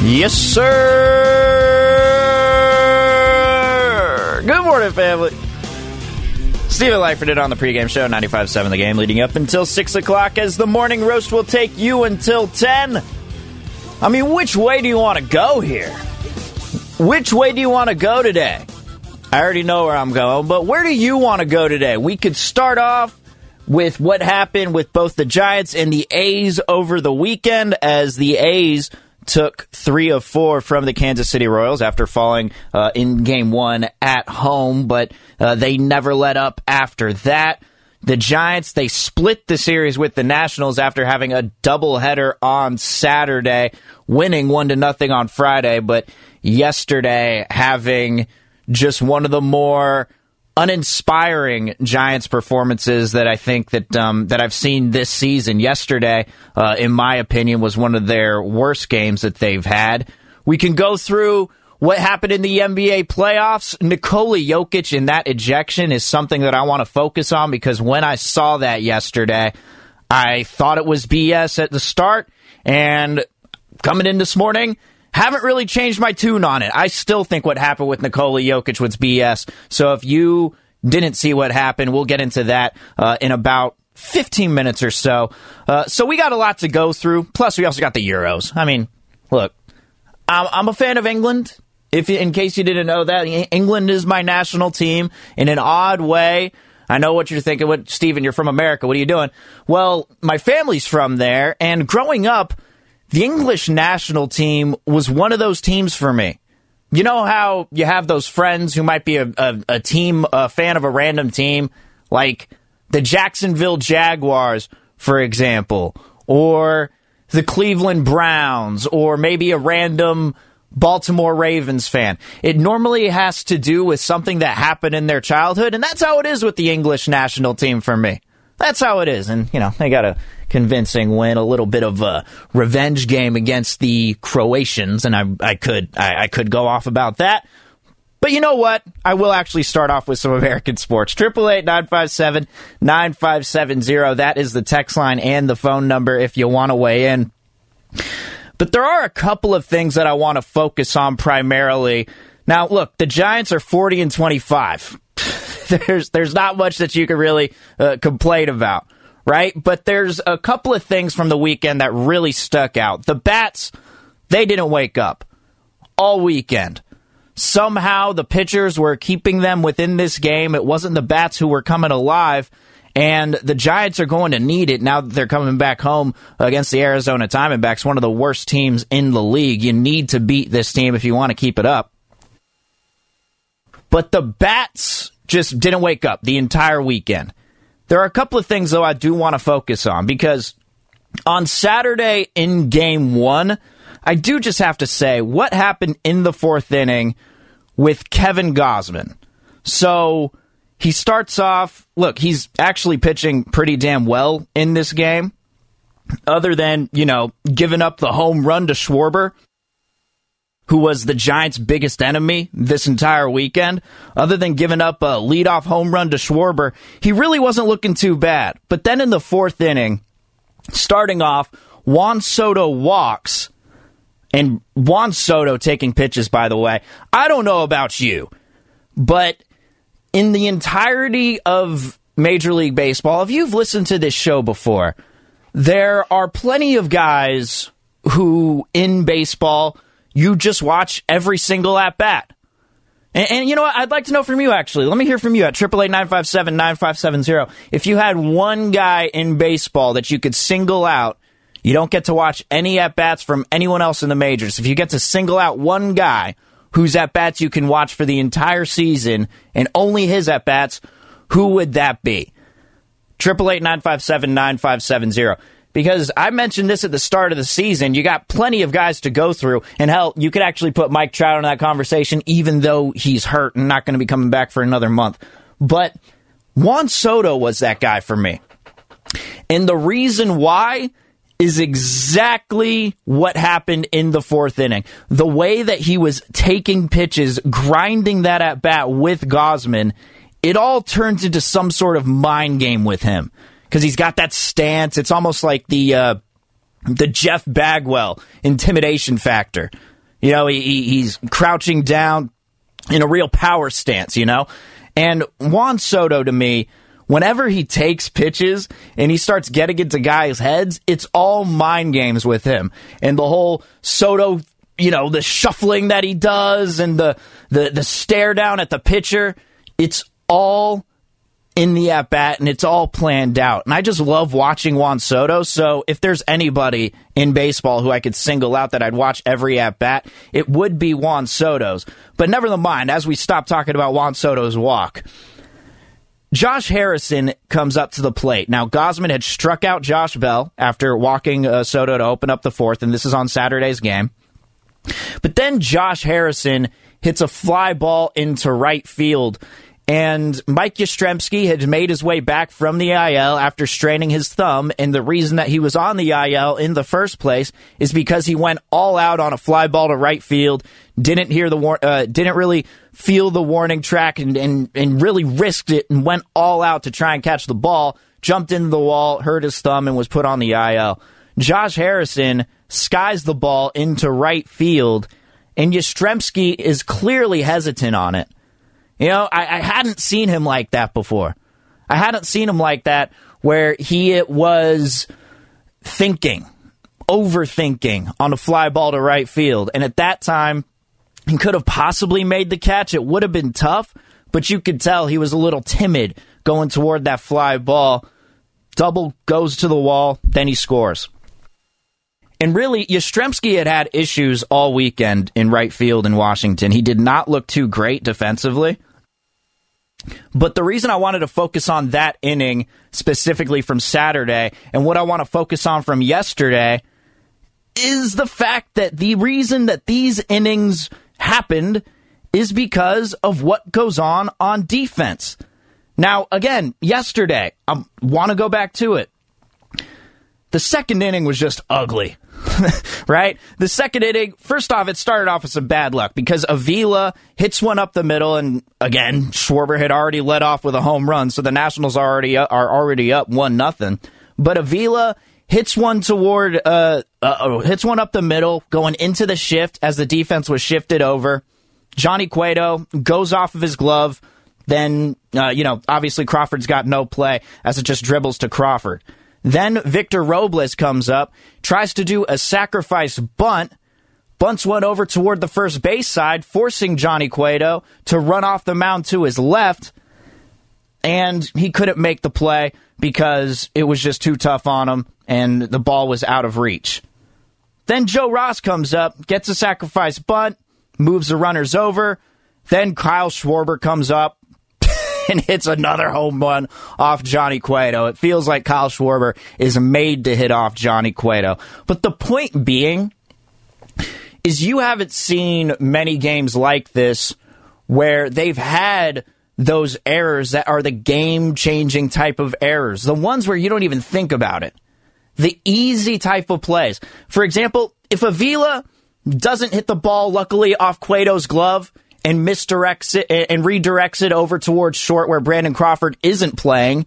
Yes, sir. Good morning, family. Steven Langford on the pregame show, 95.7 The Game, leading up until 6 o'clock as the morning roast will take you until 10. I mean, which way do you want to go here? Which way do you want to go today? I already know where I'm going, but where do you want to go today? We could start off with what happened with both the Giants and the A's over the weekend as the A's took three of four from the Kansas City Royals after falling uh, in game one at home, but uh, they never let up after that. The Giants, they split the series with the Nationals after having a doubleheader on Saturday, winning one to nothing on Friday, but yesterday having just one of the more uninspiring Giants performances that I think that um, that I've seen this season. Yesterday, uh, in my opinion, was one of their worst games that they've had. We can go through what happened in the NBA playoffs. Nikola Jokic in that ejection is something that I want to focus on because when I saw that yesterday, I thought it was BS at the start, and coming in this morning. Haven't really changed my tune on it. I still think what happened with Nikola Jokic was BS. So if you didn't see what happened, we'll get into that uh, in about 15 minutes or so. Uh, so we got a lot to go through. Plus, we also got the Euros. I mean, look, I'm, I'm a fan of England. If in case you didn't know that, England is my national team in an odd way. I know what you're thinking. What, Steven, you're from America. What are you doing? Well, my family's from there, and growing up, the English national team was one of those teams for me. You know how you have those friends who might be a, a, a, team, a fan of a random team, like the Jacksonville Jaguars, for example, or the Cleveland Browns, or maybe a random Baltimore Ravens fan. It normally has to do with something that happened in their childhood, and that's how it is with the English national team for me. That's how it is. And, you know, they got a convincing win, a little bit of a revenge game against the Croatians. And I, I could, I, I could go off about that. But you know what? I will actually start off with some American sports. Triple eight nine five seven nine five seven zero. That is the text line and the phone number if you want to weigh in. But there are a couple of things that I want to focus on primarily. Now, look, the Giants are 40 and 25. there's there's not much that you can really uh, complain about, right? But there's a couple of things from the weekend that really stuck out. The bats, they didn't wake up all weekend. Somehow the pitchers were keeping them within this game. It wasn't the bats who were coming alive. And the Giants are going to need it now that they're coming back home against the Arizona Diamondbacks, one of the worst teams in the league. You need to beat this team if you want to keep it up. But the bats just didn't wake up the entire weekend. There are a couple of things, though, I do want to focus on because on Saturday in game one, I do just have to say what happened in the fourth inning with Kevin Gausman. So he starts off, look, he's actually pitching pretty damn well in this game. other than, you know, giving up the home run to Schwarber, who was the Giants' biggest enemy this entire weekend, other than giving up a leadoff home run to Schwarber, he really wasn't looking too bad. But then in the fourth inning, starting off, Juan Soto walks, and Juan Soto taking pitches, by the way. I don't know about you, but in the entirety of Major League Baseball, if you've listened to this show before, there are plenty of guys who in baseball you just watch every single at bat. And, and, you know what? I'd like to know from you actually. Let me hear from you at 888 If you had one guy in baseball that you could single out, you don't get to watch any at bats from anyone else in the majors. If you get to single out one guy whose at bats you can watch for the entire season and only his at bats, who would that be? 888 because I mentioned this at the start of the season. You got plenty of guys to go through, and hell, you could actually put Mike Trout in that conversation, even though he's hurt and not going to be coming back for another month. But Juan Soto was that guy for me. And the reason why is exactly what happened in the fourth inning. The way that he was taking pitches, grinding that at bat with Gausman, it all turns into some sort of mind game with him because he's got that stance. It's almost like the uh, the Jeff Bagwell intimidation factor. You know, he, he's crouching down in a real power stance. You know, and Juan Soto to me whenever he takes pitches and he starts getting into guys' heads, it's all mind games with him. And the whole Soto, you know, the shuffling that he does and the the, the stare down at the pitcher, it's all in the at bat and it's all planned out. And I just love watching Juan Soto. So if there's anybody in baseball who I could single out that I'd watch every at bat, it would be Juan Soto's. But never mind, as we stop talking about Juan Soto's walk, Josh Harrison comes up to the plate. Now, Gausman had struck out Josh Bell after walking uh, Soto to open up the fourth, and this is on Saturday's game. But then Josh Harrison hits a fly ball into right field and Mike Yastrzemski had made his way back from the IL after straining his thumb. And the reason that he was on the IL in the first place is because he went all out on a fly ball to right field, didn't hear the war- uh, didn't really feel the warning track, and, and and really risked it and went all out to try and catch the ball. Jumped into the wall, hurt his thumb, and was put on the IL. Josh Harrison skies the ball into right field, and Yastrzemski is clearly hesitant on it. You know, I, I hadn't seen him like that before. I hadn't seen him like that where he was thinking, overthinking on a fly ball to right field. And at that time, he could have possibly made the catch. It would have been tough, but you could tell he was a little timid going toward that fly ball. Double goes to the wall, then he scores. And really, Yastrzemski had had issues all weekend in right field in Washington. He did not look too great defensively. But the reason I wanted to focus on that inning specifically from Saturday and what I want to focus on from yesterday is the fact that the reason that these innings happened is because of what goes on on defense. Now, again, yesterday, I want to go back to it. The second inning was just ugly. right? The second inning, first off, it started off with some bad luck because Avila hits one up the middle, and again, Schwarber had already led off with a home run, so the Nationals are already are already up one nothing. But Avila hits one toward uh, uh, oh, hits one up the middle, going into the shift as the defense was shifted over. Johnny Cueto goes off of his glove. Then, uh, you know, obviously Crawford's got no play as it just dribbles to Crawford. Then Victor Robles comes up, tries to do a sacrifice bunt, bunts one over toward the first base side, forcing Johnny Cueto to run off the mound to his left. And he couldn't make the play because it was just too tough on him and the ball was out of reach. Then Joe Ross comes up, gets a sacrifice bunt, moves the runners over. Then Kyle Schwarber comes up, and hits another home run off Johnny Cueto. It feels like Kyle Schwarber is made to hit off Johnny Cueto. But the point being is you haven't seen many games like this where they've had those errors that are the game changing type of errors, the ones where you don't even think about it. the easy type of plays. For example, if Avila doesn't hit the ball, luckily off Cueto's glove, and misdirects it and redirects it over towards short where Brandon Crawford isn't playing,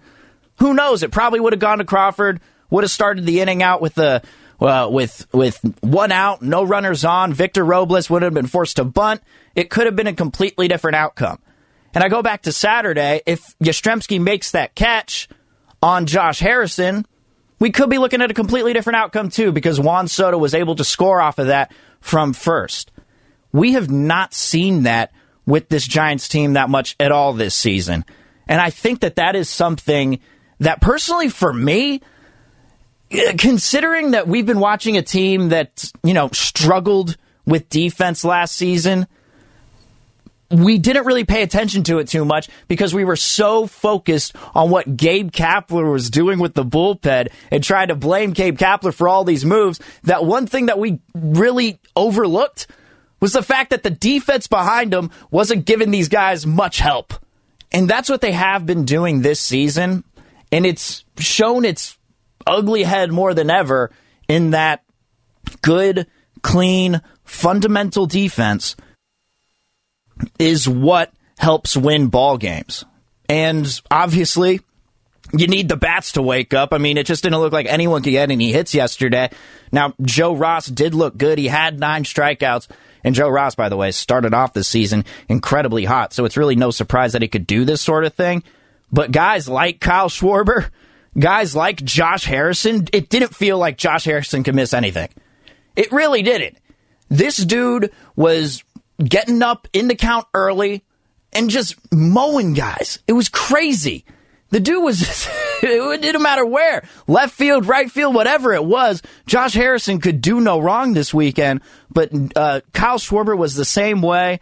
who knows? It probably would have gone to Crawford, would have started the inning out with the uh, with with one out, no runners on. Victor Robles would have been forced to bunt. It could have been a completely different outcome. And I go back to Saturday. If Yastrzemski makes that catch on Josh Harrison, we could be looking at a completely different outcome too, because Juan Soto was able to score off of that from first. We have not seen that with this Giants team that much at all this season. And I think that that is something that personally for me, considering that we've been watching a team that, you know, struggled with defense last season, we didn't really pay attention to it too much because we were so focused on what Gabe Kapler was doing with the bullpen and trying to blame Gabe Kapler for all these moves that one thing that we really overlooked was the fact that the defense behind him wasn't giving these guys much help. And that's what they have been doing this season. And it's shown its ugly head more than ever in that good, clean, fundamental defense is what helps win ball games. And obviously, you need the bats to wake up. I mean, it just didn't look like anyone could get any hits yesterday. Now, Joe Ross did look good. He had nine strikeouts. And Joe Ross, by the way, started off this season incredibly hot. So it's really no surprise that he could do this sort of thing. But guys like Kyle Schwarber, guys like Josh Harrison, it didn't feel like Josh Harrison could miss anything. It really didn't. This dude was getting up in the count early and just mowing guys. It was crazy. The dude was, it didn't matter where, left field, right field, whatever it was. Josh Harrison could do no wrong this weekend, but uh, Kyle Schwarber was the same way.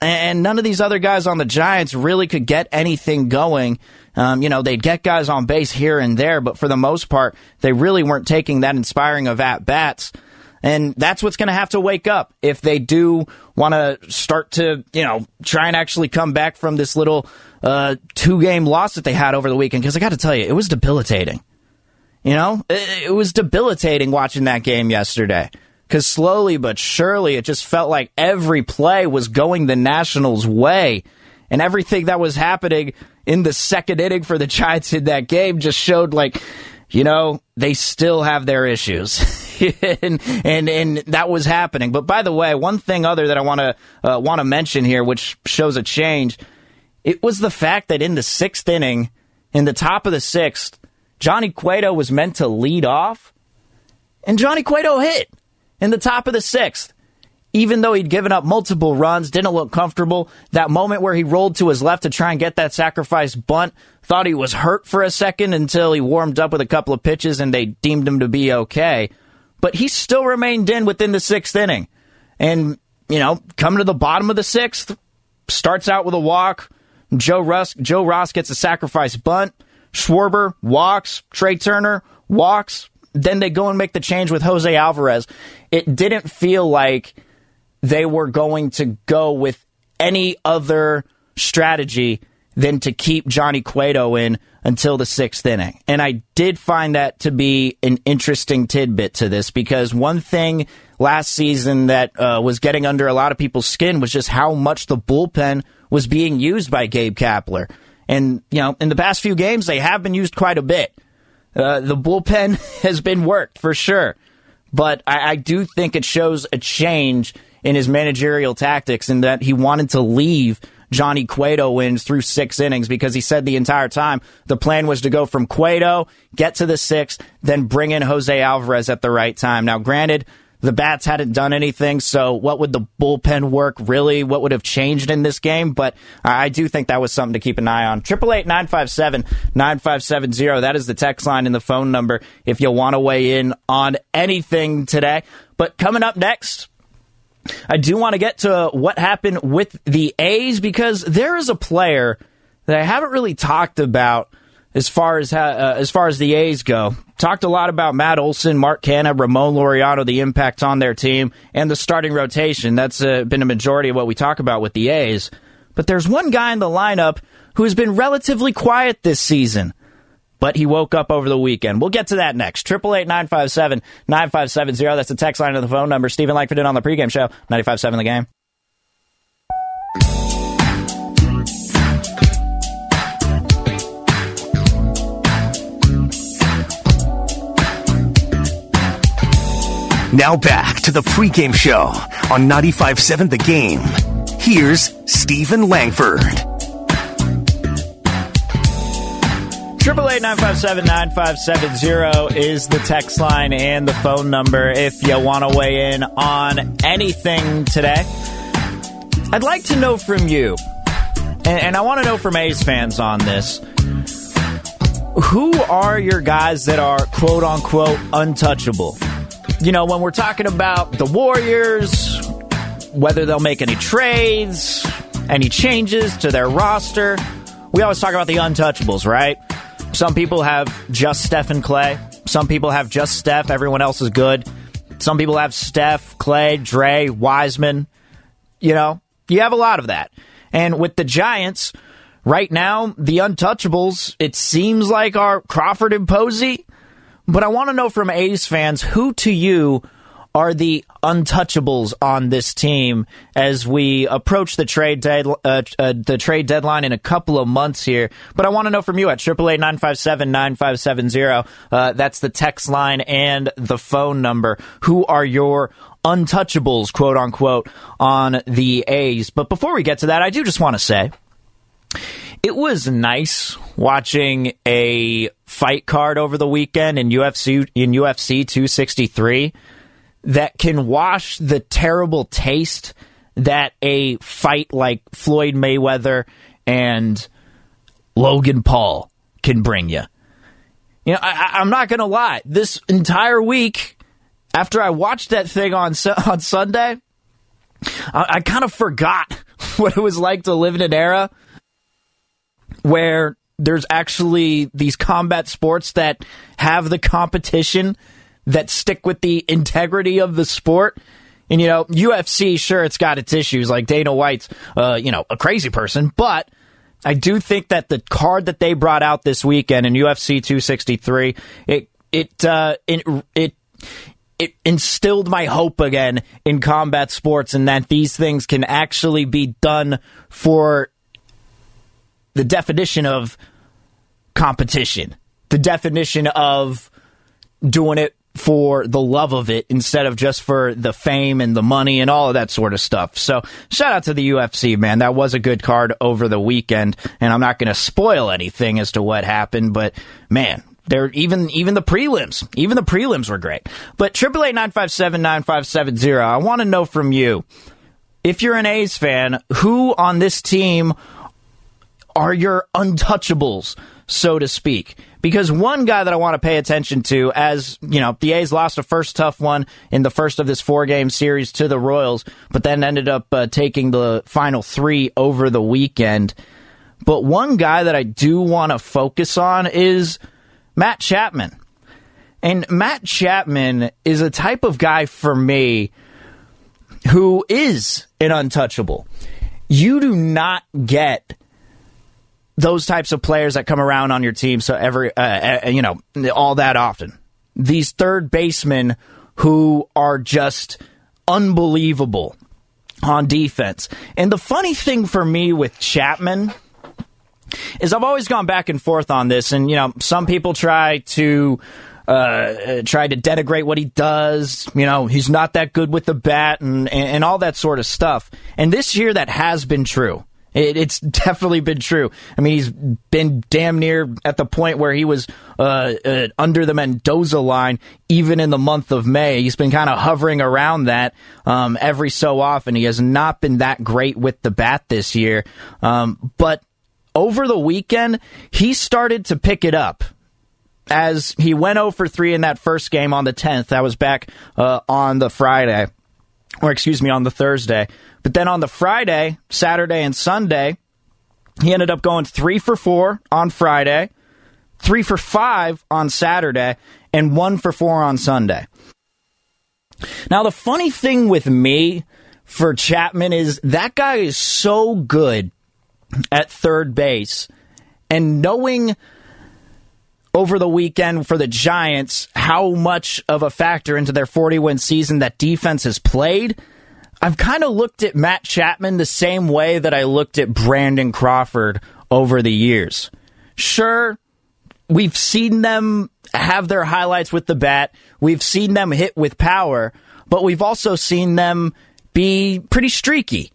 And none of these other guys on the Giants really could get anything going. Um, you know, they'd get guys on base here and there, but for the most part, they really weren't taking that inspiring of at bats. And that's what's going to have to wake up if they do want to start to, you know, try and actually come back from this little uh, two game loss that they had over the weekend. Because I got to tell you, it was debilitating. You know, it, it was debilitating watching that game yesterday. Because slowly but surely, it just felt like every play was going the Nationals' way. And everything that was happening in the second inning for the Giants in that game just showed, like, you know, they still have their issues. and, and and that was happening. But by the way, one thing other that I want to uh, want to mention here, which shows a change, it was the fact that in the sixth inning, in the top of the sixth, Johnny Cueto was meant to lead off, and Johnny Cueto hit in the top of the sixth. Even though he'd given up multiple runs, didn't look comfortable. That moment where he rolled to his left to try and get that sacrifice bunt, thought he was hurt for a second until he warmed up with a couple of pitches and they deemed him to be okay but he still remained in within the sixth inning. And, you know, coming to the bottom of the sixth, starts out with a walk. Joe Russ, Joe Ross gets a sacrifice bunt. Schwarber walks. Trea Turner walks. Then they go and make the change with Jose Alvarez. It didn't feel like they were going to go with any other strategy than to keep Johnny Cueto in until the sixth inning. And I did find that to be an interesting tidbit to this because one thing last season that uh, was getting under a lot of people's skin was just how much the bullpen was being used by Gabe Kapler. And, you know, in the past few games, they have been used quite a bit. Uh, the bullpen has been worked for sure. But I, I do think it shows a change in his managerial tactics in that he wanted to leave Johnny Cueto wins through six innings because he said the entire time the plan was to go from Cueto, get to the sixth, then bring in Jose Alvarez at the right time. Now, granted, the bats hadn't done anything, so what would the bullpen work really? What would have changed in this game? But I do think that was something to keep an eye on. Triple eight nine five seven nine five seven zero. That is the text line and the phone number if you want to weigh in on anything today. But coming up next, I do want to get to what happened with the A's because there is a player that I haven't really talked about as far as uh, as far as the A's go. Talked a lot about Matt Olson, Mark Canha, Ramon Laureano, the impact on their team, and the starting rotation. That's uh, been a majority of what we talk about with the A's. But there's one guy in the lineup who has been relatively quiet this season. But he woke up over the weekend. We'll get to that next. 888-957-9570. That's the text line of the phone number. Steven Langford in on the pregame show. 95.7 the game. Now back to the pregame show on 95.7 The Game. Here's Steven Langford. Triple eight nine five seven nine five seven zero is the text line and the phone number if you want to weigh in on anything today. I'd like to know from you, and, and I want to know from A's fans on this. Who are your guys that are quote unquote untouchable? You know, when we're talking about the Warriors, whether they'll make any trades, any changes to their roster, we always talk about the untouchables, right? Some people have just Steph and Clay. Some people have just Steph. Everyone else is good. Some people have Steph, Clay, Dre, Wiseman. You know, you have a lot of that. And with the Giants, right now, the untouchables, it seems like are Crawford and Posey. But I want to know from A's fans who to you are the untouchables on this team as we approach the trade dead, uh, uh, the trade deadline in a couple of months here. But I want to know from you at triple eight nine five seven nine five seven zero. Uh, that's the text line and the phone number. Who are your untouchables, quote unquote, on the A's? But before we get to that, I do just want to say it was nice watching a fight card over the weekend in UFC in UFC 263 that can wash the terrible taste that a fight like Floyd Mayweather and Logan Paul can bring you. You know, I, am not going to lie. This entire week, after I watched that thing on on Sunday, I, I kind of forgot what it was like to live in an era where there's actually these combat sports that have the competition that stick with the integrity of the sport. And, you know, UFC, sure, it's got its issues. Like Dana White's, uh, you know, a crazy person. But I do think that the card that they brought out this weekend in UFC 263, it, it, uh, it, it, it instilled my hope again in combat sports and that these things can actually be done for the definition of competition, the definition of doing it for the love of it instead of just for the fame and the money and all of that sort of stuff. So shout out to the UFC, man. That was a good card over the weekend, and I'm not going to spoil anything as to what happened, but man. There even even the prelims, even the prelims were great. But triple eight nine five seven nine five seven zero. I want to know from you, if you're an A's fan, who on this team are your untouchables, so to speak? Because one guy that I want to pay attention to, as you know, the A's lost a first tough one in the first of this four game series to the Royals, but then ended up uh, taking the final three over the weekend. But one guy that I do want to focus on is Matt Chapman. And Matt Chapman is a type of guy for me who is an untouchable. You do not get those types of players that come around on your team so every uh, uh, you know all that often. These third basemen who are just unbelievable on defense. And the funny thing for me with Chapman is I've always gone back and forth on this and you know some people try to uh, try to denigrate what he does. You know, he's not that good with the bat and, and, and all that sort of stuff. And this year, that has been true. It, it's definitely been true. I mean, he's been damn near at the point where he was uh, uh, under the Mendoza line even in the month of May. He's been kind of hovering around that um, every so often. He has not been that great with the bat this year. Um, but over the weekend, he started to pick it up as he went 0 for 3 in that first game on the 10th. That was back uh, on the Friday, or excuse me, on the Thursday. But then on the Friday, Saturday, and Sunday, he ended up going three for four on Friday, three for five on Saturday, and one for four on Sunday. Now, the funny thing with me for Chapman is that guy is so good at third base, and knowing over the weekend for the Giants how much of a factor into their 40 win season that defense has played. I've kind of looked at Matt Chapman the same way that I looked at Brandon Crawford over the years. Sure, we've seen them have their highlights with the bat, we've seen them hit with power, but we've also seen them be pretty streaky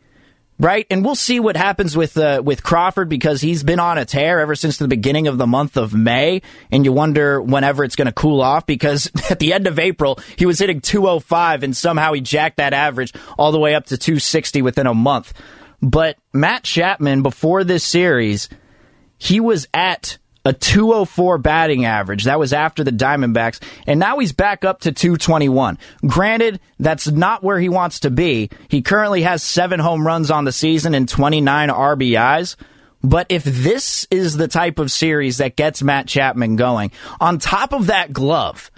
right? And we'll see what happens with uh, with Crawford because he's been on a tear ever since the beginning of the month of May, and you wonder whenever it's going to cool off because at the end of April he was hitting 205 and somehow he jacked that average all the way up to 260 within a month. But Matt Chapman before this series, he was at a 204 batting average. That was after the Diamondbacks. And now he's back up to 221. Granted, that's not where he wants to be. He currently has seven home runs on the season and 29 RBIs. But if this is the type of series that gets Matt Chapman going, on top of that glove,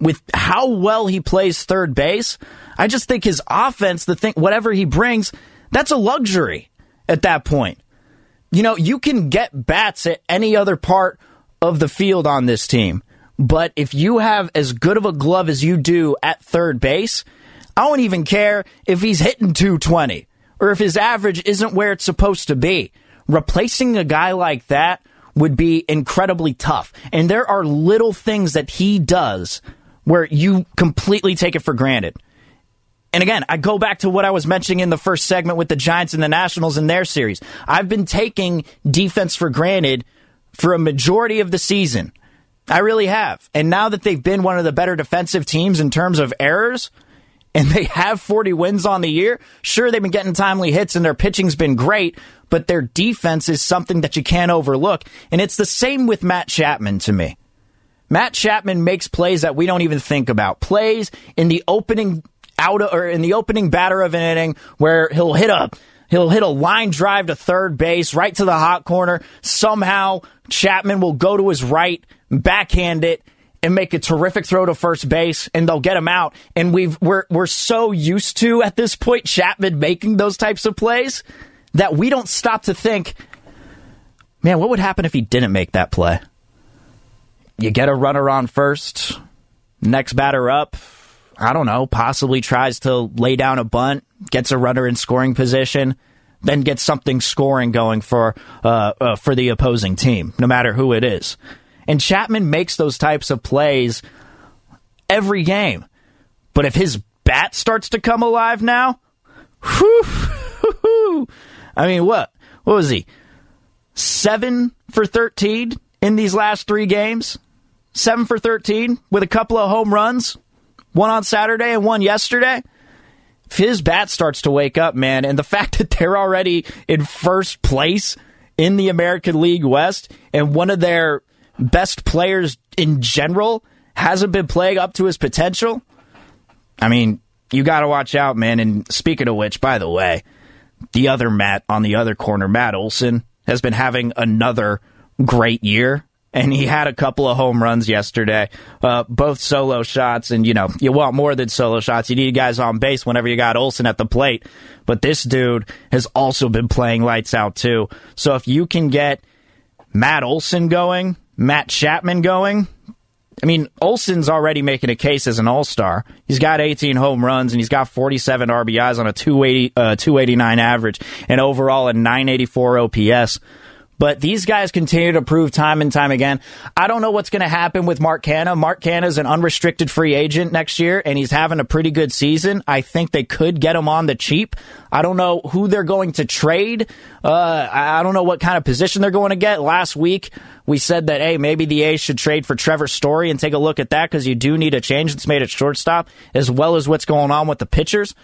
with how well he plays third base, I just think his offense, the thing, whatever he brings, that's a luxury at that point. You know, you can get bats at any other part of the field on this team. But if you have as good of a glove as you do at third base, I don't even care if he's hitting 220 or if his average isn't where it's supposed to be. Replacing a guy like that would be incredibly tough. And there are little things that he does where you completely take it for granted. And again, I go back to what I was mentioning in the first segment with the Giants and the Nationals in their series. I've been taking defense for granted for a majority of the season. I really have. And now that they've been one of the better defensive teams in terms of errors, and they have 40 wins on the year, sure, they've been getting timely hits and their pitching's been great, but their defense is something that you can't overlook. And it's the same with Matt Chapman to me. Matt Chapman makes plays that we don't even think about. Plays in the opening out of, or in the opening batter of an inning where he'll hit a he'll hit a line drive to third base right to the hot corner. Somehow Chapman will go to his right, backhand it, and make a terrific throw to first base, and they'll get him out. And we've we're we're so used to at this point Chapman making those types of plays that we don't stop to think, man, what would happen if he didn't make that play? You get a runner on first, next batter up, I don't know, possibly tries to lay down a bunt, gets a runner in scoring position, then gets something scoring going for uh, uh, for the opposing team, no matter who it is. And Chapman makes those types of plays every game. But if his bat starts to come alive now, whew, whew, I mean, what? What was he? Seven for 13 in these last three games? Seven for 13 with a couple of home runs? One on Saturday and one yesterday. If his bat starts to wake up, man, and the fact that they're already in first place in the American League West and one of their best players in general hasn't been playing up to his potential, I mean, you got to watch out, man. And speaking of which, by the way, the other Matt on the other corner, Matt Olson, has been having another great year and he had a couple of home runs yesterday, uh, both solo shots. And you know, you want more than solo shots. You need guys on base whenever you got Olson at the plate. But this dude has also been playing lights out too. So if you can get Matt Olson going, Matt Chapman going. I mean, Olson's already making a case as an all star. He's got 18 home runs and he's got 47 RBIs on a 280, uh, 289 average and overall a 984 OPS. But these guys continue to prove time and time again. I don't know what's going to happen with Mark Canha. Mark Canha is an unrestricted free agent next year, and he's having a pretty good season. I think they could get him on the cheap. I don't know who they're going to trade. Uh, I don't know what kind of position they're going to get. Last week, we said that, hey, maybe the A's should trade for Trevor Story and take a look at that because you do need a change that's made at shortstop, as well as what's going on with the pitchers.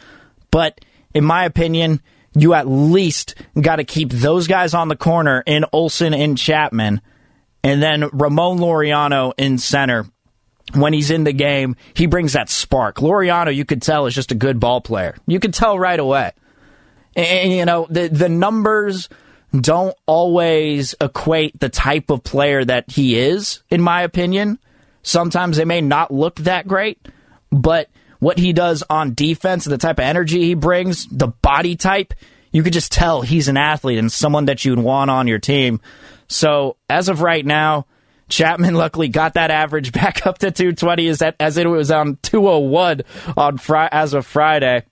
But in my opinion, you at least got to keep those guys on the corner in Olson and Chapman, and then Ramon Laureano in center. When he's in the game, he brings that spark. Laureano, you could tell, is just a good ball player. You could tell right away. And, you know, the, the numbers don't always equate the type of player that he is, in my opinion. Sometimes they may not look that great, but what he does on defense, and the type of energy he brings, the body type, you could just tell he's an athlete and someone that you'd want on your team. So as of right now, Chapman luckily got that average back up to 220 as, that, as it was on 201 on fri- as of Friday.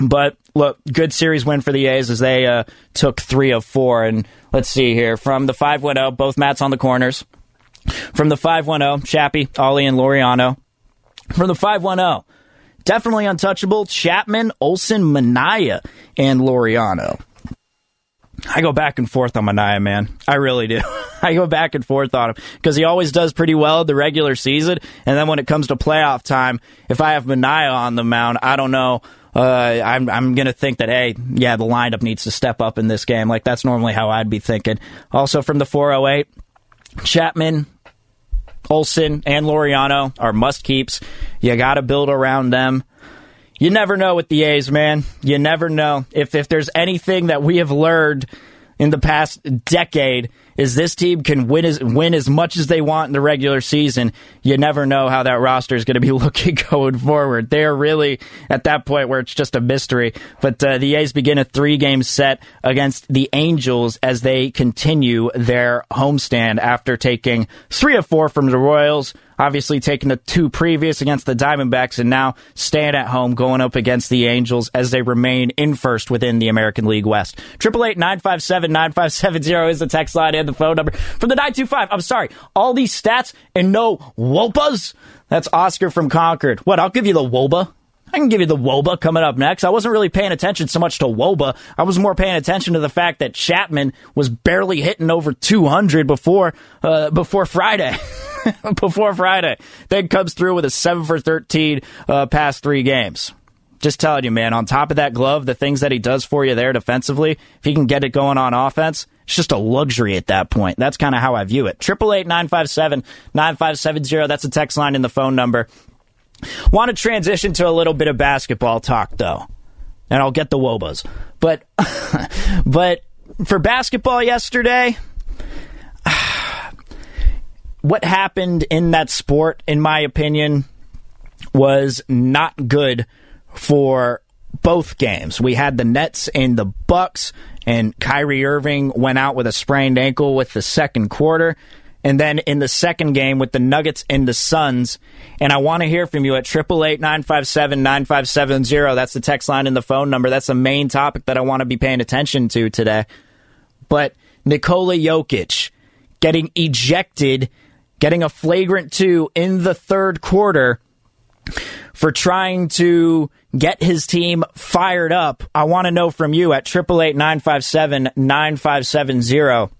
But look, good series win for the A's as they uh, took three of four. And let's see here from the 5 0, both Mats on the corners. From the 5 1 0, Chappie, Ollie, and Laureano. From the 5 1 0, definitely untouchable, Chapman, Olson, Manaea, and Laureano. I go back and forth on Manaea, man. I really do. I go back and forth on him because he always does pretty well the regular season, and then when it comes to playoff time, if I have Manaea on the mound, I don't know. Uh, I'm I'm gonna think that hey, yeah, the lineup needs to step up in this game. Like that's normally how I'd be thinking. Also from the 408, Chapman, Olson, and Laureano are must keeps. You got to build around them you never know with the A's, man. You never know. If if there's anything that we have learned in the past decade is this team can win as win as much as they want in the regular season. You never know how that roster is going to be looking going forward. They are really at that point where it's just a mystery. But uh, the A's begin a three game set against the Angels as they continue their homestand after taking three of four from the Royals obviously taking the two previous against the Diamondbacks and now staying at home going up against the Angels as they remain in first within the American League West. 888-957-9570 is the text line and the phone number. For the 925, I'm sorry, all these stats and no Wobas? That's Oscar from Concord. What, I'll give you the Woba. I can give you the Woba coming up next. I wasn't really paying attention so much to Woba. I was more paying attention to the fact that Chapman was barely hitting over 200 before uh, before Friday. before Friday, then comes through with a seven for 13 uh, past three games. Just telling you, man. On top of that glove, the things that he does for you there defensively, if he can get it going on offense, it's just a luxury at that point. That's kind of how I view it. Triple eight nine five seven nine five seven zero. That's a text line in the phone number. Want to transition to a little bit of basketball talk, though, and I'll get the wobas. But, but for basketball yesterday, what happened in that sport, in my opinion, was not good for both games. We had the Nets and the Bucks, and Kyrie Irving went out with a sprained ankle with the second quarter. And then in the second game with the Nuggets and the Suns. And I want to hear from you at 888-957-9570. That's the text line and the phone number. That's the main topic that I want to be paying attention to today. But Nikola Jokic getting ejected, getting a flagrant two in the third quarter for trying to get his team fired up. I want to know from you at 888-957-9570.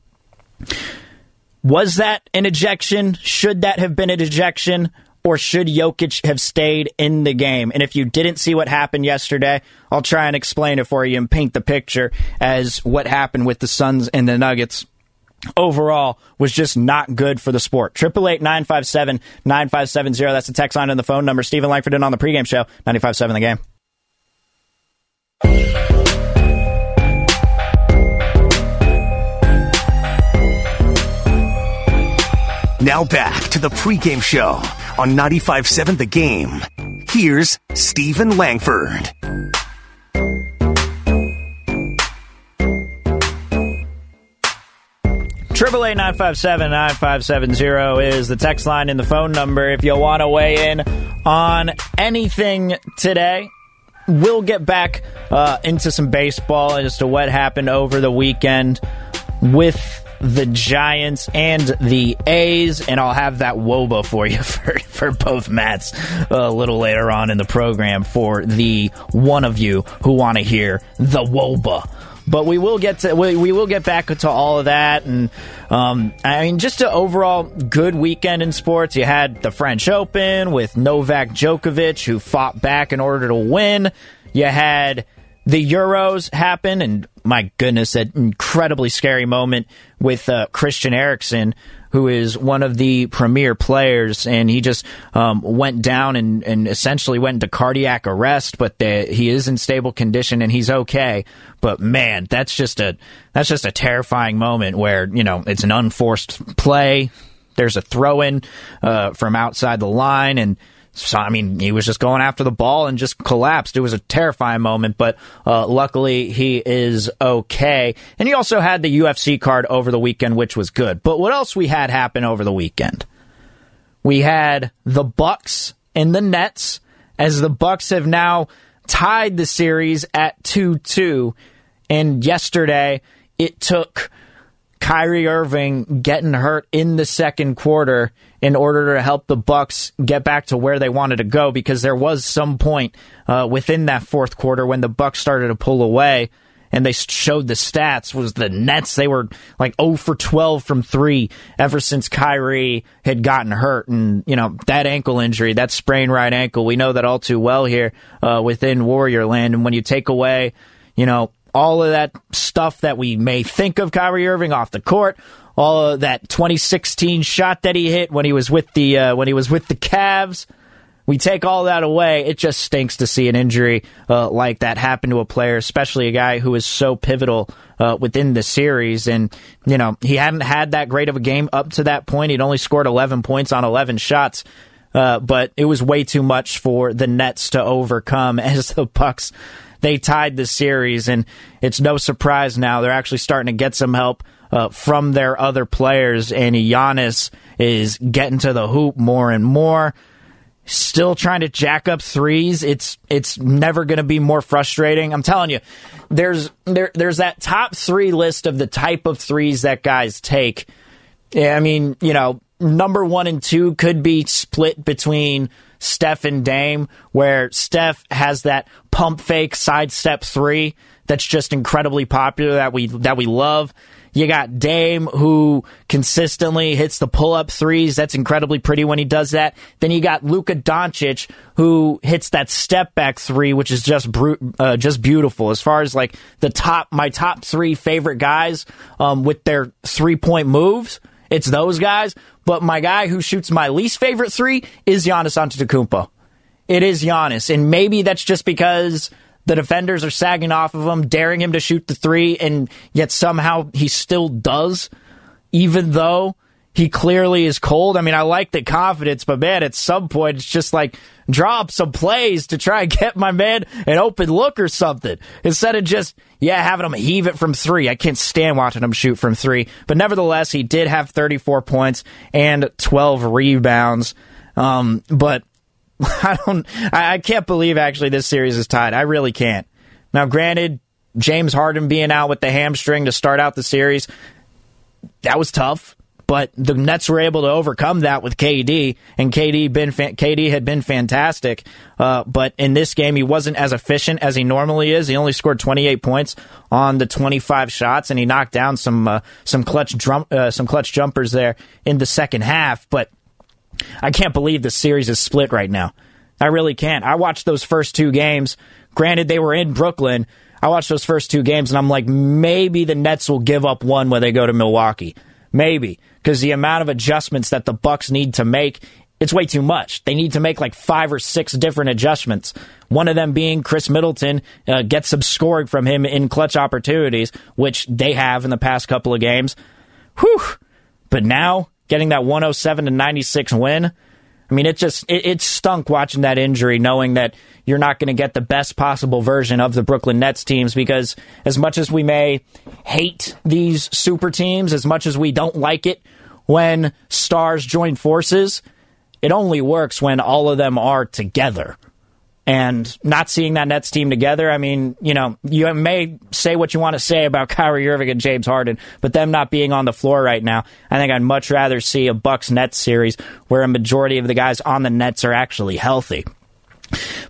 Was that an ejection? Should that have been an ejection? Or should Jokic have stayed in the game? And if you didn't see what happened yesterday, I'll try and explain it for you and paint the picture as what happened with the Suns and the Nuggets overall was just not good for the sport. Triple eight nine five seven nine five seven zero. That's the text line and the phone number. Steven Langford in on the pregame show, 95.7 the game. Now back to the pregame show on 95.7 The Game. Here's Steven Langford. Triple eight nine five seven nine five seven zero is the text line and the phone number if you want to weigh in on anything today. We'll get back uh, into some baseball as to what happened over the weekend with the Giants and the A's, and I'll have that woba for you for, for both Mats a little later on in the program for the one of you who want to hear the woba. But we will get to we, we will get back to all of that, and um, I mean just an overall good weekend in sports. You had the French Open with Novak Djokovic, who fought back in order to win. You had the Euros happen, and my goodness, that incredibly scary moment with uh, Christian Eriksen, who is one of the premier players, and he just um, went down and, and essentially went into cardiac arrest. But the, he is in stable condition and he's okay. But man, that's just a that's just a terrifying moment where you know it's an unforced play. There's a throw in uh, from outside the line and So, I mean, he was just going after the ball and just collapsed. It was a terrifying moment, but uh, luckily he is okay. And he also had the UFC card over the weekend, which was good. But what else we had happen over the weekend? We had the Bucks and the Nets, as the Bucks have now tied the series at 2-2. And yesterday, it took Kyrie Irving getting hurt in the second quarter in order to help the Bucks get back to where they wanted to go because there was some point uh, within that fourth quarter when the Bucks started to pull away and they showed the stats was the Nets. They were like 0 for 12 from 3 ever since Kyrie had gotten hurt and you know that ankle injury that sprained right ankle. We know that all too well here uh, within Warrior land. And when you take away you know all of that stuff that we may think of Kyrie Irving off the court all of that 2016 shot that he hit when he was with the uh, when he was with the Cavs. We take all that away. It just stinks to see an injury uh, like that happen to a player, especially a guy who is so pivotal uh, within the series. And you know he hadn't had that great of a game up to that point. He'd only scored 11 points on 11 shots. Uh, but it was way too much for the Nets to overcome as the Bucks they tied the series, and it's no surprise now they're actually starting to get some help uh, from their other players, and Giannis is getting to the hoop more and more. Still trying to jack up threes. It's it's never going to be more frustrating. I'm telling you, there's there there's that top three list of the type of threes that guys take. I mean, you know, number one and two could be split between Steph and Dame, where Steph has that pump fake sidestep three that's just incredibly popular that we that we love. You got Dame who consistently hits the pull up threes. That's incredibly pretty when he does that. Then you got Luka Doncic who hits that step back three, which is just uh, just beautiful. As far as like the top, my top three favorite guys um, with their three point moves, it's those guys. But my guy who shoots my least favorite three is Giannis Antetokounmpo. It is Giannis, and maybe that's just because the defenders are sagging off of him, daring him to shoot the three, and yet somehow he still does, even though he clearly is cold. I mean, I like the confidence, but man, at some point, it's just like drop some plays to try and get my man an open look or something instead of just, yeah, having him heave it from three. I can't stand watching him shoot from three. But nevertheless, he did have 34 points and 12 rebounds. Um, but I don't. I, I can't believe actually this series is tied. I really can't. Now, granted, James Harden being out with the hamstring to start out the series, that was tough. But the Nets were able to overcome that with KD, and KD been fa- KD had been fantastic. Uh, but in this game, he wasn't as efficient as he normally is. He only scored 28 points on the 25 shots, and he knocked down some uh, some clutch drum, uh, some clutch jumpers there in the second half. But I can't believe the series is split right now. I really can't. I watched those first two games. Granted, they were in Brooklyn. I watched those first two games, and I'm like, maybe the Nets will give up one when they go to Milwaukee. Maybe because the amount of adjustments that the Bucks need to make, it's way too much. They need to make like five or six different adjustments. One of them being Khris Middleton uh, gets some scoring from him in clutch opportunities, which they have in the past couple of games. Whew! But now getting that 107 to 96 win. I mean, it just it, it stunk watching that injury, knowing that you're not going to get the best possible version of the Brooklyn Nets teams. Because as much as we may hate these super teams, as much as we don't like it when stars join forces, it only works when all of them are together and not seeing that Nets team together. I mean, you know, you may say what you want to say about Kyrie Irving and James Harden, but them not being on the floor right now, I think I'd much rather see a Bucks Nets series where a majority of the guys on the Nets are actually healthy.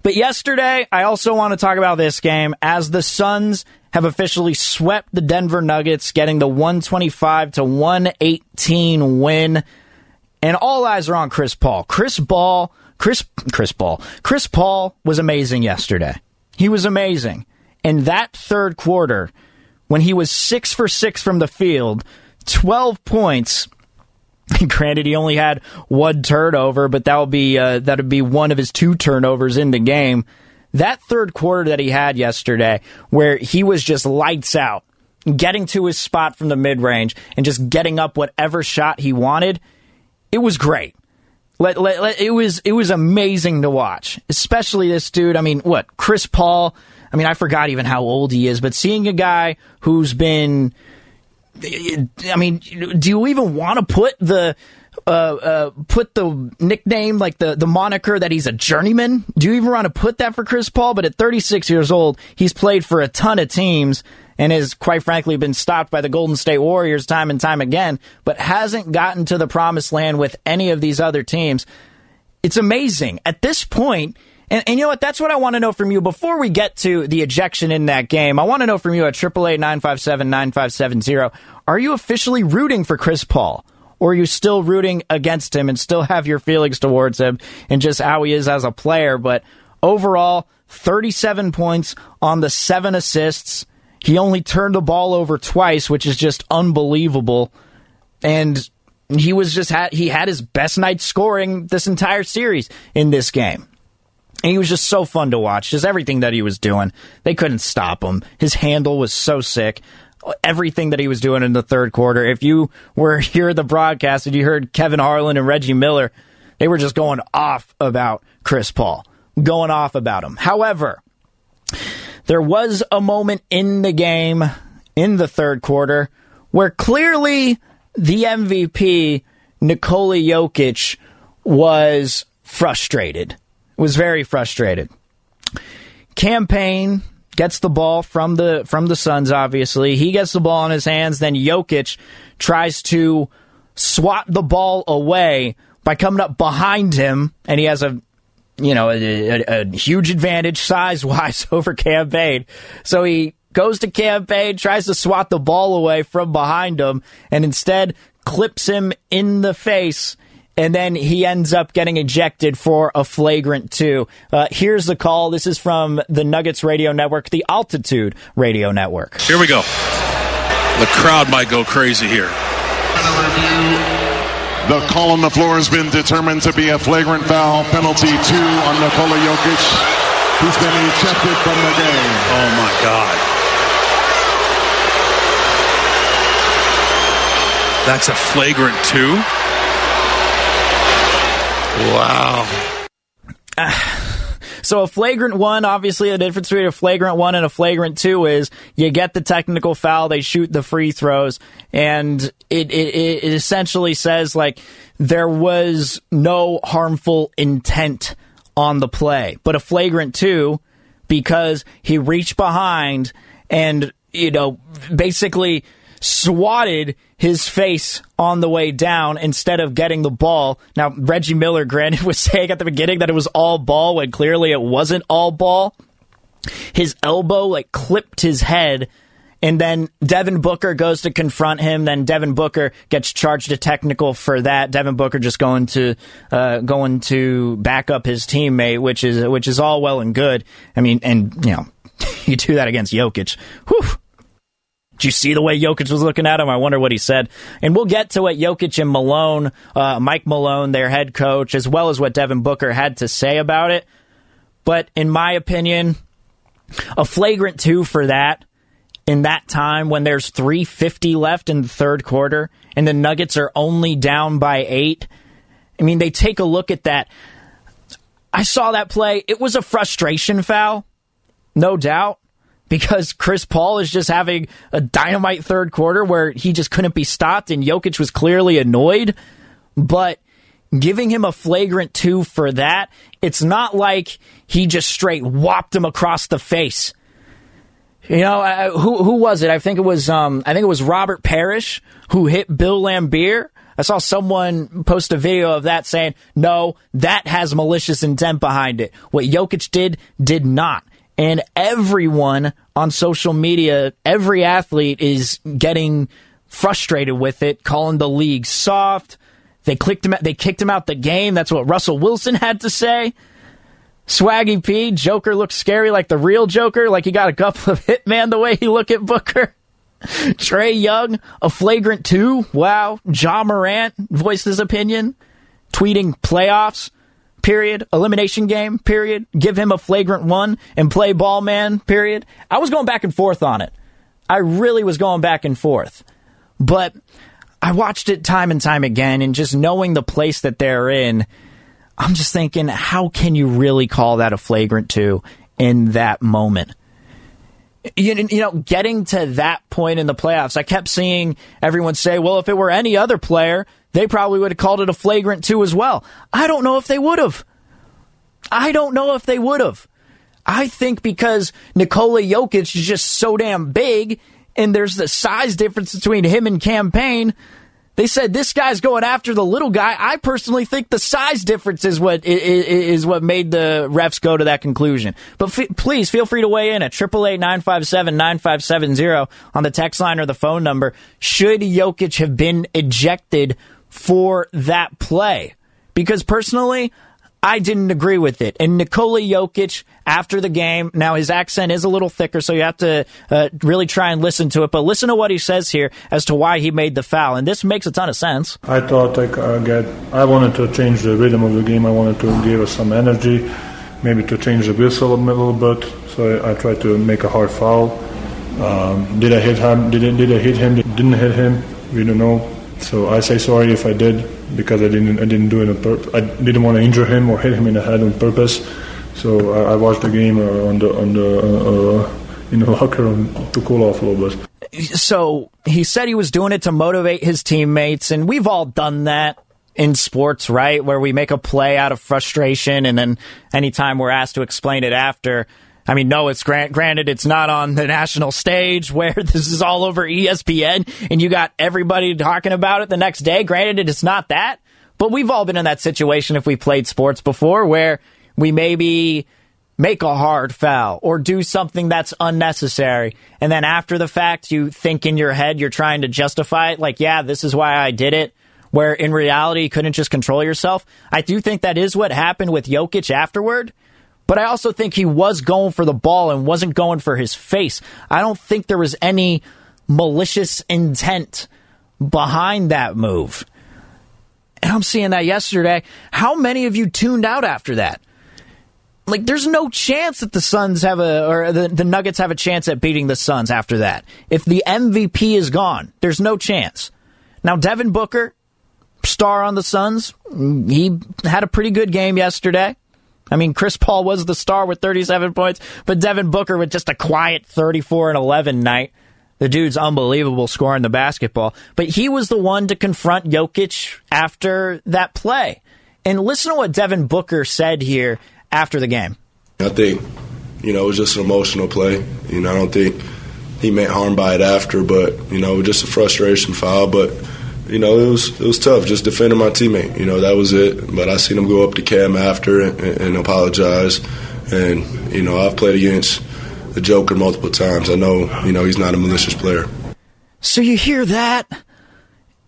But yesterday, I also want to talk about this game as the Suns have officially swept the Denver Nuggets, getting the 125 to 118 win. And all eyes are on Chris Paul. Chris Paul Chris Chris Paul. Chris Paul was amazing yesterday. He was amazing. In that third quarter, when he was six for six from the field, twelve points. Granted, he only had one turnover, but that would be uh, that would be one of his two turnovers in the game. That third quarter that he had yesterday, where he was just lights out, getting to his spot from the mid range and just getting up whatever shot he wanted, it was great Let, let, let, it was it was amazing to watch, especially this dude. I mean, what Chris Paul? I mean, I forgot even how old he is, but seeing a guy who's been, I mean, do you even want to put the uh, uh, put the nickname, like the, the moniker that he's a journeyman? Do you even want to put that for Chris Paul? But at 36 years old, he's played for a ton of teams and has, quite frankly, been stopped by the Golden State Warriors time and time again, but hasn't gotten to the promised land with any of these other teams. It's amazing. At this point, and, and, you know what? That's what I want to know from you. Before we get to the ejection in that game, I want to know from you at 888 957 9570 are you officially rooting for Chris Paul? Or are you still rooting against him and still have your feelings towards him and just how he is as a player? But overall, 37 points on the seven assists. He only turned the ball over twice, which is just unbelievable. And he was just had he had his best night scoring this entire series in this game. And he was just so fun to watch. Just everything that he was doing. They couldn't stop him. His handle was so sick. Everything that he was doing in the third quarter. If you were here at the broadcast and you heard Kevin Harlan and Reggie Miller, they were just going off about Chris Paul. Going off about him. However, there was a moment in the game in the third quarter where clearly the MVP, Nikola Jokic, was frustrated was very frustrated. Cam Payne gets the ball from the from the Suns. Obviously, he gets the ball in his hands. Then Jokic tries to swat the ball away by coming up behind him, and he has a you know a, a, a huge advantage size wise over Cam Payne. So he goes to Cam Payne, tries to swat the ball away from behind him, and instead clips him in the face and then he ends up getting ejected for a flagrant two. Uh, here's the call. This is from the Nuggets radio network, the Altitude radio network. Here we go. The crowd might go crazy here. The call on the floor has been determined to be a flagrant foul penalty two on Nikola Jokic. He's been ejected from the game. Oh my God. That's a flagrant two? Wow. Ah. So a flagrant one, obviously, the difference between a flagrant one and a flagrant two is you get the technical foul, they shoot the free throws, and it, it, it essentially says like there was no harmful intent on the play. But a flagrant two, because he reached behind and you know basically swatted his face on the way down instead of getting the ball. Now, Reggie Miller, granted, was saying at the beginning that it was all ball when clearly it wasn't all ball. His elbow, like, clipped his head. And then Devin Booker goes to confront him. Then Devin Booker gets charged a technical for that. Devin Booker just going to uh, going to back up his teammate, which is which is all well and good. I mean, and you know, you do that against Jokic. Whew, did you see the way Jokic was looking at him? I wonder what he said. And we'll get to what Jokic and Malone, uh, Mike Malone, their head coach, as well as what Devin Booker had to say about it. But in my opinion, a flagrant two for that in that time when there's 350 left in the third quarter and the Nuggets are only down by eight. I mean, they take a look at that. I saw that play. It was a frustration foul, no doubt because Chris Paul is just having a dynamite third quarter where he just couldn't be stopped and Jokic was clearly annoyed. But giving him a flagrant two for that, it's not like he just straight whopped him across the face. You know, uh, who who was it? I think it was um, I think it was Robert Parish who hit Bill Laimbeer. I saw someone post a video of that saying, "No, that has malicious intent behind it. What Jokic did did not." And everyone on social media, every athlete is getting frustrated with it, calling the league soft. They clicked him. They kicked him out the game. That's what Russell Wilson had to say. Swaggy P, Joker looks scary like the real Joker, like he got a couple of hitman the way he look at Booker. Trae Young, a flagrant two. Wow. Ja Morant voiced his opinion, tweeting playoffs period. Elimination game, period. Give him a flagrant one and play ball man, period. I was going back and forth on it. I really was going back and forth. But I watched it time and time again, and just knowing the place that they're in, I'm just thinking, how can you really call that a flagrant two in that moment? You, you know, getting to that point in the playoffs, I kept seeing everyone say, well, if it were any other player, they probably would have called it a flagrant two as well. I don't know if they would have. I don't know if they would have. I think because Nikola Jokic is just so damn big and there's the size difference between him and Cam Payne. They said this guy's going after the little guy. I personally think the size difference is what is what made the refs go to that conclusion. But f- please feel free to weigh in at triple eight nine five seven nine five seven zero on the text line or the phone number. Should Jokic have been ejected for that play? Because personally, I didn't agree with it. And Nikola Jokic, after the game, now his accent is a little thicker, so you have to uh, really try and listen to it. But listen to what he says here as to why he made the foul, and this makes a ton of sense. I thought I. I wanted to change the rhythm of the game. I wanted to give us some energy, maybe to change the whistle a little bit. So I, I tried to make a hard foul. Um, did I hit him? Did I, did I hit him? Didn't hit him? We don't know. So I say sorry if I did because I didn't I didn't do it on purpose. I didn't want to injure him or hit him in the head on purpose. So I, I watched the game uh, on the on the uh, uh, in the locker room to cool off a little bit. So he said he was doing it to motivate his teammates, and we've all done that in sports, right? Where we make a play out of frustration, and then anytime we're asked to explain it after, I mean, no, it's grant, granted it's not on the national stage where this is all over ESPN and you got everybody talking about it the next day. Granted, it's not that, but we've all been in that situation if we played sports before where we maybe make a hard foul or do something that's unnecessary. And then after the fact, you think in your head you're trying to justify it like, yeah, this is why I did it. Where in reality, you couldn't just control yourself. I do think that is what happened with Jokic afterward. But I also think he was going for the ball and wasn't going for his face. I don't think there was any malicious intent behind that move. And I'm seeing that yesterday. How many of you tuned out after that? Like, there's no chance that the Suns have a, or the, the Nuggets have a chance at beating the Suns after that. If the MVP is gone, there's no chance. Now, Devin Booker, star on the Suns, he had a pretty good game yesterday. I mean, Chris Paul was the star with 37 points, but Devin Booker with just a quiet 34 and 11 night. The dude's unbelievable scoring the basketball. But he was the one to confront Jokic after that play. And listen to what Devin Booker said here after the game. I think, you know, it was just an emotional play. You know, I don't think he meant harm by it after, but, you know, just a frustration foul. But you know, it was it was tough just defending my teammate. You know, that was it. But I seen him go up to Cam after and, and apologize. And you know, I've played against the Joker multiple times. I know, you know, he's not a malicious player. So you hear that,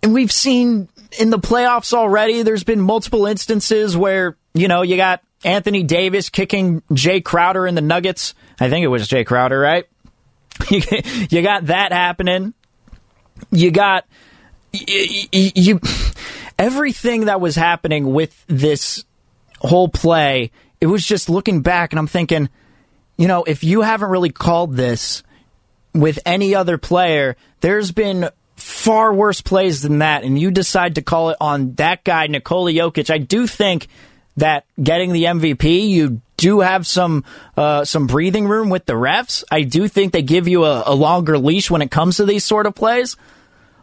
and we've seen in the playoffs already. There's been multiple instances where you know you got Anthony Davis kicking Jae Crowder in the Nuggets. I think it was Jae Crowder, right? you got that happening. You got you, everything that was happening with this whole play, it was just looking back and I'm thinking, you know, if you haven't really called this with any other player, there's been far worse plays than that, and you decide to call it on that guy, Nikola Jokic. I do think that getting the MVP, you do have some uh, some breathing room with the refs. I do think they give you a, a longer leash when it comes to these sort of plays.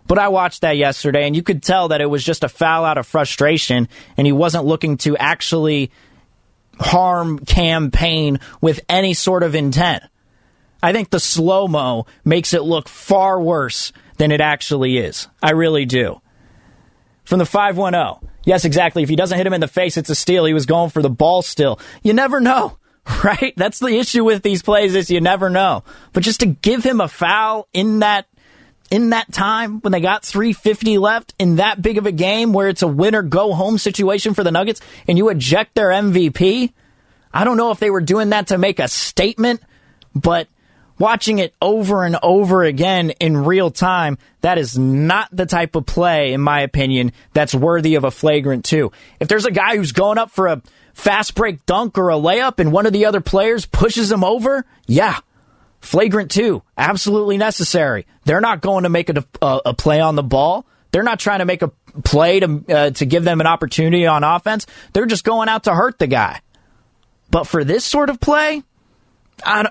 But I watched that yesterday, and you could tell that it was just a foul out of frustration, and he wasn't looking to actually harm Cam Payne with any sort of intent. I think the slow mo makes it look far worse than it actually is. I really do. From the 510. Yes, exactly. If he doesn't hit him in the face, it's a steal. He was going for the ball still. You never know, right? That's the issue with these plays is you never know. But just to give him a foul in that in that time when they got 350 left in that big of a game where it's a winner go home situation for the Nuggets and you eject their MVP? I don't know if they were doing that to make a statement, but watching it over and over again in real time, that is not the type of play, in my opinion, that's worthy of a flagrant two. If there's a guy who's going up for a fast break dunk or a layup and one of the other players pushes him over, yeah, Flagrant two, absolutely necessary. They're not going to make a, a, a, play on the ball. They're not trying to make a play to uh, to give them an opportunity on offense. They're just going out to hurt the guy. But for this sort of play, I,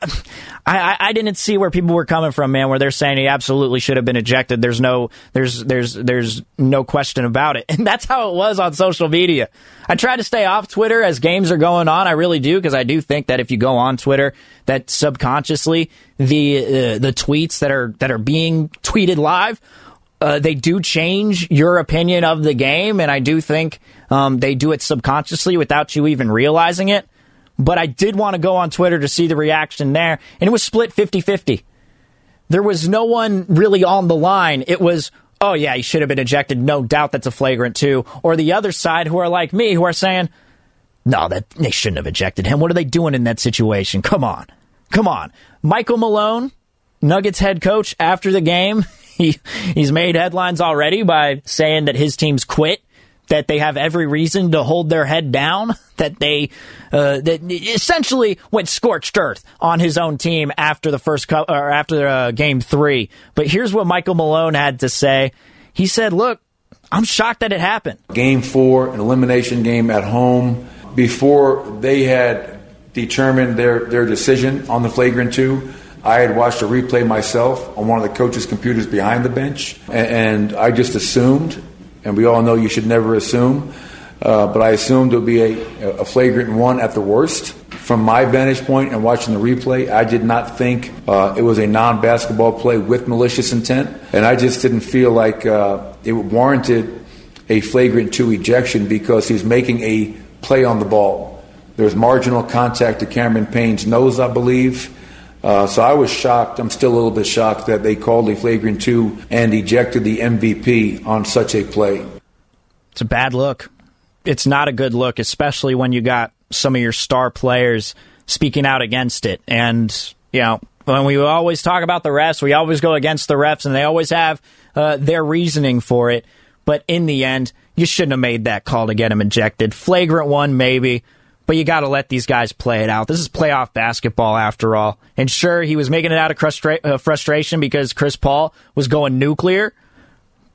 I, I didn't see where people were coming from, man. Where they're saying he absolutely should have been ejected. There's no, there's, there's, there's no question about it, and that's how it was on social media. I try to stay off Twitter as games are going on. I really do because I do think that if you go on Twitter, that subconsciously the uh, the tweets that are that are being tweeted live uh, they do change your opinion of the game, and I do think um, they do it subconsciously without you even realizing it. But I did want to go on Twitter to see the reaction there, and it was split 50 50. There was no one really on the line. It was, oh, yeah, he should have been ejected. No doubt that's a flagrant two. Or the other side who are like me, who are saying, no, that they shouldn't have ejected him. What are they doing in that situation? Come on. Come on. Michael Malone, Nuggets head coach, after the game, he he's made headlines already by saying that his team's quit, that they have every reason to hold their head down, that they uh, that essentially went scorched earth on his own team after the first co- or after uh, game three. But here's what Michael Malone had to say. He said, "Look, I'm shocked that it happened. Game four, an elimination game at home, before they had." Determined their, their decision on the flagrant two. I had watched a replay myself on one of the coach's computers behind the bench, and, I just assumed, and we all know you should never assume, uh, but I assumed it would be a, a, flagrant one at the worst. From my vantage point and watching the replay, I did not think uh, it was a non basketball play with malicious intent, and I just didn't feel like uh, it warranted a flagrant two ejection because he was making a play on the ball. There was marginal contact to Cameron Payne's nose, I believe. Uh, so I was shocked. I'm still a little bit shocked that they called a flagrant two and ejected the MVP on such a play. It's a bad look. It's not a good look, especially when you got some of your star players speaking out against it. And, you know, when we always talk about the refs, we always go against the refs, and they always have uh, their reasoning for it. But in the end, you shouldn't have made that call to get him ejected. Flagrant one, maybe but you got to let these guys play it out. This is playoff basketball after all. And sure, he was making it out of frustra- uh, frustration because Chris Paul was going nuclear,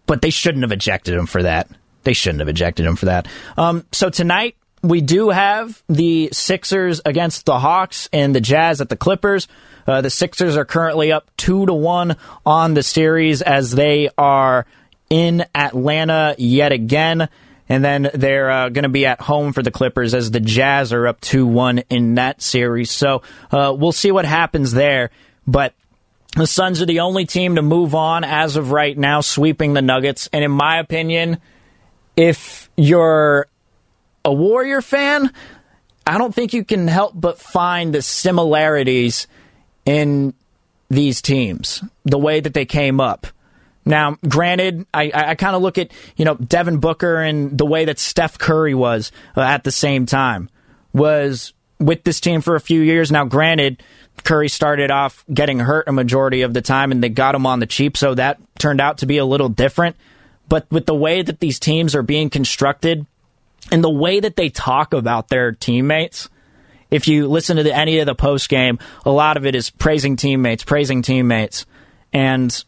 but they shouldn't have ejected him for that. They shouldn't have ejected him for that. Um, so tonight, we do have the Sixers against the Hawks and the Jazz at the Clippers. Uh, the Sixers are currently up two to one on the series as they are in Atlanta yet again. And then they're uh, going to be at home for the Clippers as the Jazz are up 2 1 in that series. So uh, we'll see what happens there. But the Suns are the only team to move on as of right now, sweeping the Nuggets. And in my opinion, if you're a Warrior fan, I don't think you can help but find the similarities in these teams, the way that they came up. Now, granted, I, I kind of look at you know Devin Booker and the way that Steph Curry was uh, at the same time was with this team for a few years. Now, granted, Curry started off getting hurt a majority of the time, and they got him on the cheap, so that turned out to be a little different. But with the way that these teams are being constructed and the way that they talk about their teammates, if you listen to the, any of the post game, a lot of it is praising teammates, praising teammates, and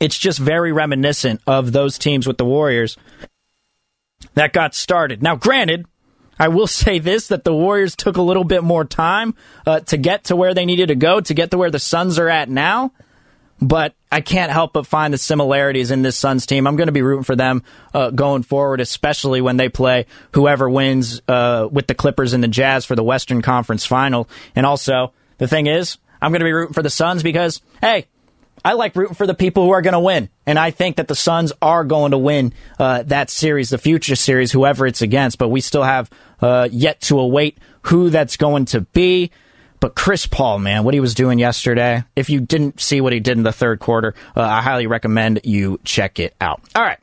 it's just very reminiscent of those teams with the Warriors that got started. Now, granted, I will say this that the Warriors took a little bit more time uh, to get to where they needed to go, to get to where the Suns are at now. But I can't help but find the similarities in this Suns team. I'm going to be rooting for them uh, going forward, especially when they play whoever wins uh, with the Clippers and the Jazz for the Western Conference final. And also, the thing is, I'm going to be rooting for the Suns because, hey, I like rooting for the people who are going to win. And I think that the Suns are going to win uh, that series, the future series, whoever it's against. But we still have uh, yet to await who that's going to be. But Chris Paul, man, what he was doing yesterday, if you didn't see what he did in the third quarter, uh, I highly recommend you check it out. All right.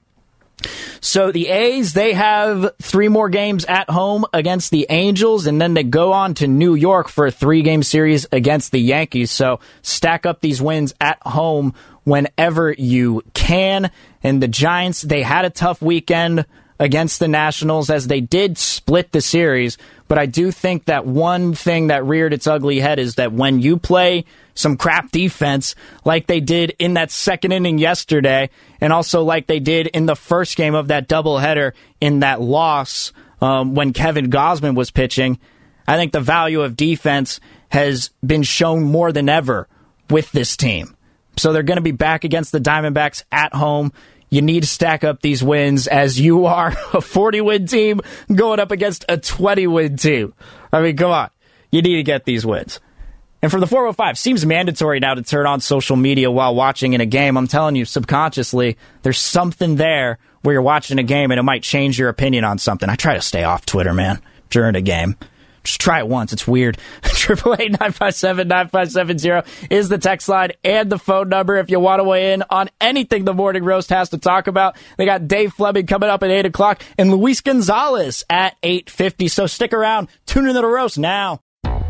So the A's, they have three more games at home against the Angels, and then they go on to New York for a three game series against the Yankees. So stack up these wins at home whenever you can. And the Giants, they had a tough weekend against the Nationals as they did split the series. But I do think that one thing that reared its ugly head is that when you play some crap defense like they did in that second inning yesterday, and also like they did in the first game of that doubleheader in that loss um, when Kevin Gausman was pitching, I think the value of defense has been shown more than ever with this team. So they're going to be back against the Diamondbacks at home. You need to stack up these wins as you are a 40 win team going up against a 20 win team. I mean, come on. You need to get these wins. And for the 405, seems mandatory now to turn on social media while watching in a game. I'm telling you, subconsciously, there's something there where you're watching a game and it might change your opinion on something. I try to stay off Twitter, man, during a game. Just try it once. It's weird. Triple eight nine five seven nine five seven zero is the text line and the phone number if you want to weigh in on anything the morning roast has to talk about. They got Dave Fleming coming up at eight o'clock and Luis Gonzalez at eight fifty. So stick around. Tune into the roast now.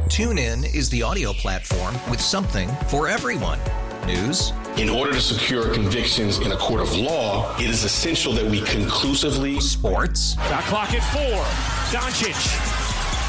Tune in is the audio platform with something for everyone. News. In order to secure convictions in a court of law, it is essential that we conclusively. Sports. Got clock at four. Doncic.